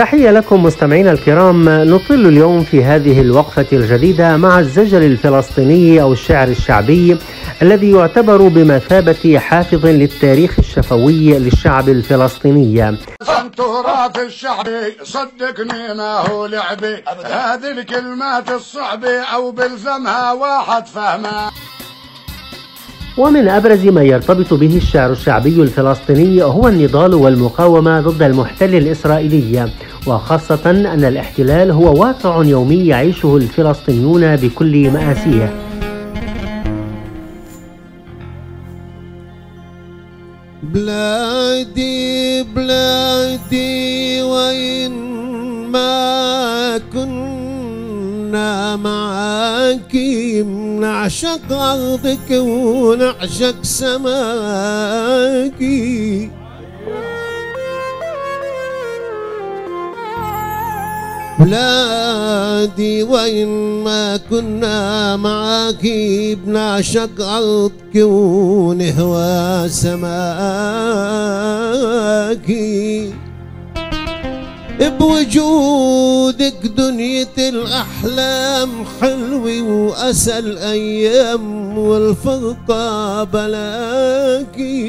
تحية لكم مستمعينا الكرام. نطل اليوم في هذه الوقفة الجديدة مع الزجل الفلسطيني أو الشعر الشعبي الذي يعتبر بمثابة حافظ للتاريخ الشفوي للشعب الفلسطيني. تراث الشعبي صدقني ما هو لعبي هذه الكلمات الصعبة أو بلزمها واحد فهمها ومن أبرز ما يرتبط به الشعر الشعبي الفلسطيني هو النضال والمقاومة ضد المحتل الإسرائيلي. وخاصة أن الاحتلال هو واقع يومي يعيشه الفلسطينيون بكل مآسيه. بلادي بلادي وين ما كنا معاك نعشق أرضك ونعشق سماكي. بلادي وين ما كنا معاك بنعشق أرضك ونهوى سماكي بوجودك دنيا الأحلام حلوة وأسى الأيام والفرقة بلاكي.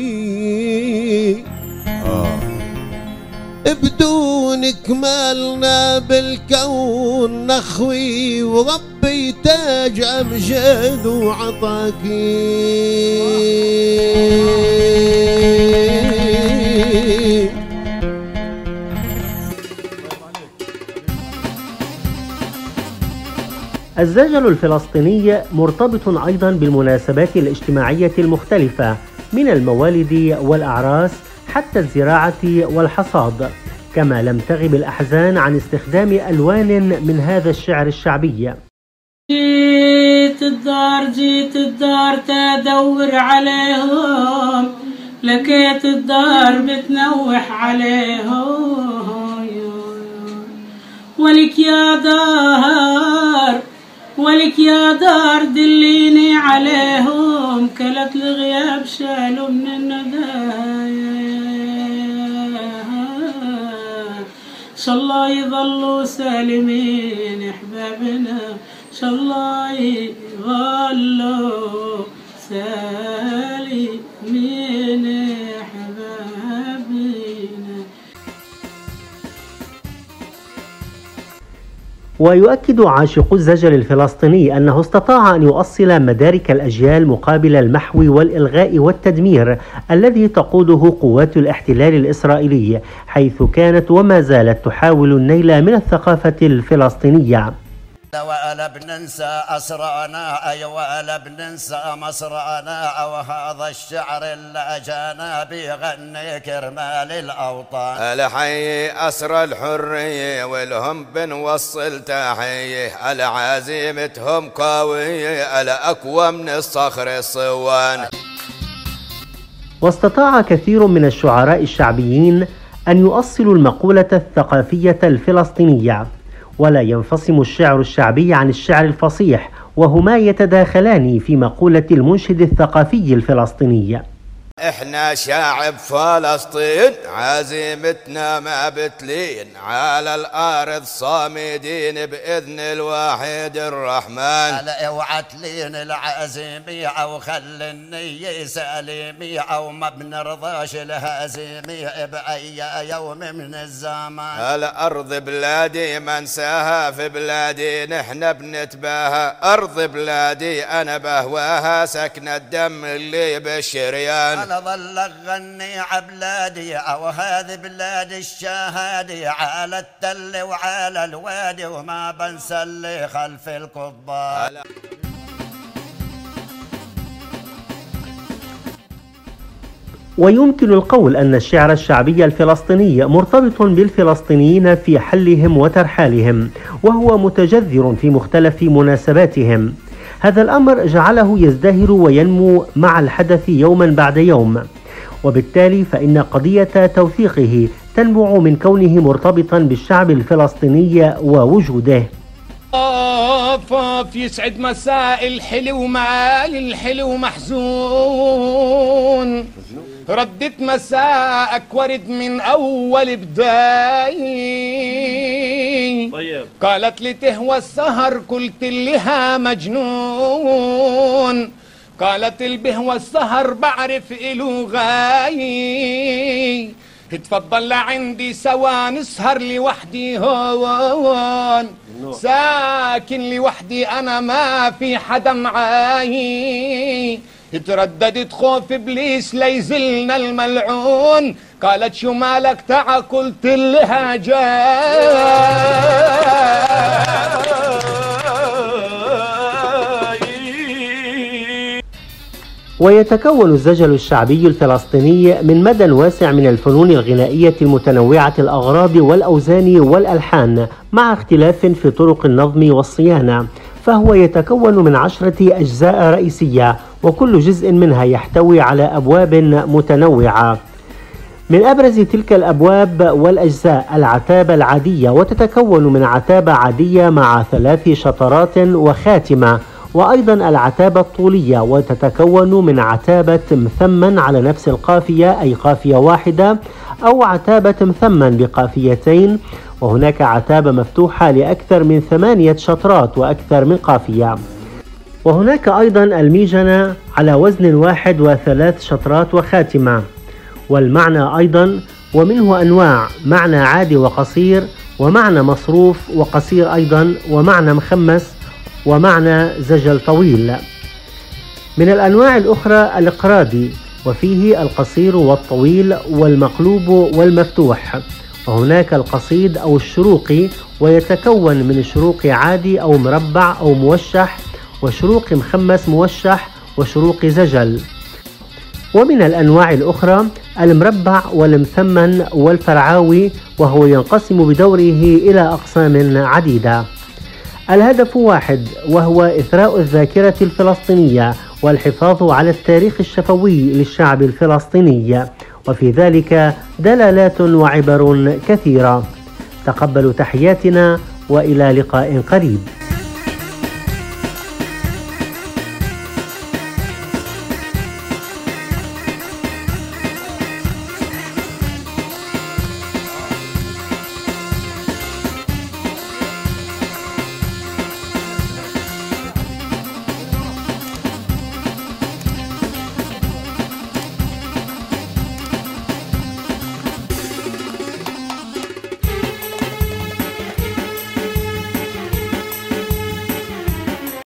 بدونك مالنا بالكون نخوي وربي تاج أمجاد وعطاكي الزجل الفلسطيني مرتبط أيضا بالمناسبات الاجتماعية المختلفة من الموالد والأعراس حتى الزراعة والحصاد كما لم تغب الأحزان عن استخدام ألوان من هذا الشعر الشعبي. جيت الدار جيت الدار تدور عليهم لقيت الدار بتنوح عليهم. ولك يا دار ولك يا دار دليني عليهم كلت الغياب شالوا من الندايا شاء الله يظلوا سالمين إحبابنا. شاء الله يظلوا سالمين. ويؤكد عاشق الزجل الفلسطيني أنه استطاع أن يؤصل مدارك الأجيال مقابل المحو والإلغاء والتدمير الذي تقوده قوات الاحتلال الإسرائيلي حيث كانت وما زالت تحاول النيل من الثقافة الفلسطينية. ولا بننسى أسرانا أي ولا بننسى مصرانا أو هذا الشعر اللي جانا بيغني كرمال الأوطان. الحي أسر الحرية والهم بنوصل تحية العزيمتهم قوية الأقوى من الصخر الصوان واستطاع كثير من الشعراء الشعبيين أن يؤصلوا المقولة الثقافية الفلسطينية. ولا ينفصم الشعر الشعبي عن الشعر الفصيح وهما يتداخلان في مقولة المنشد الثقافي الفلسطيني. إحنا شعب فلسطين عزيمتنا ما بتلين على الأرض صامدين بإذن الواحد الرحمن. على أوعى تلين العزيمية أو خلي النية سليمية أو ما بنرضاش الهزيمية بأي يوم من الزمان. الأرض بلادي ما انساها في بلادي نحن بنتباهى. أرض بلادي أنا بهواها سكن الدم اللي بالشريان أنا ظل اغني عبلادي أو هذه بلاد الشهادي على التل وعلى الوادي وما بنسى اللي خلف القضبان ويمكن القول أن الشعر الشعبي الفلسطيني مرتبط بالفلسطينيين في حلهم وترحالهم وهو متجذر في مختلف مناسباتهم. هذا الأمر جعله يزدهر وينمو مع الحدث يوما بعد يوم. وبالتالي فإن قضية توثيقه تنبع من كونه مرتبطا بالشعب الفلسطيني ووجوده. طاف يسعد مساء الحلو معالي الحلو محزون ردت مساءك ورد من أول طيب. قالت لي تهوى السهر قلت لها مجنون. قالت البهوى السهر بعرف إله غاي. تفضل لعندي سوا نسهر لوحدي هون. ساكن لوحدي أنا ما في حدا معاي. ترددت خوف إبليس ليزلنا الملعون. قالت شو مالك تعا قلت لها جاي؟ ويتكون الزجل الشعبي الفلسطيني من مدى واسع من الفنون الغنائية المتنوعة الأغراض والأوزان والألحان مع اختلاف في طرق النظم والصيانة فهو يتكون من عشرة أجزاء رئيسية وكل جزء منها يحتوي على أبواب متنوعة. من أبرز تلك الأبواب والأجزاء العتابة العادية وتتكون من عتابة عادية مع ثلاث شطرات وخاتمة وأيضا العتابة الطولية وتتكون من عتابة مثمن على نفس القافية أي قافية واحدة أو عتابة مثمن بقافيتين وهناك عتابة مفتوحة لأكثر من ثمانية شطرات وأكثر من قافية. وهناك أيضا الميجنة على وزن واحد وثلاث شطرات وخاتمة. والمعنى أيضا ومنه أنواع معنى عادي وقصير ومعنى مصروف وقصير أيضا ومعنى مخمس ومعنى زجل طويل. من الأنواع الأخرى الإقراضي وفيه القصير والطويل والمقلوب والمفتوح. وهناك القصيد أو الشروقي ويتكون من شروق عادي أو مربع أو موشح وشروق مخمس موشح وشروق زجل. ومن الأنواع الأخرى المربع والمثمن والفرعاوي وهو ينقسم بدوره إلى أقسام عديدة. الهدف واحد وهو إثراء الذاكرة الفلسطينية والحفاظ على التاريخ الشفوي للشعب الفلسطيني. وفي ذلك دلالات وعبر كثيرة. تقبلوا تحياتنا وإلى لقاء قريب.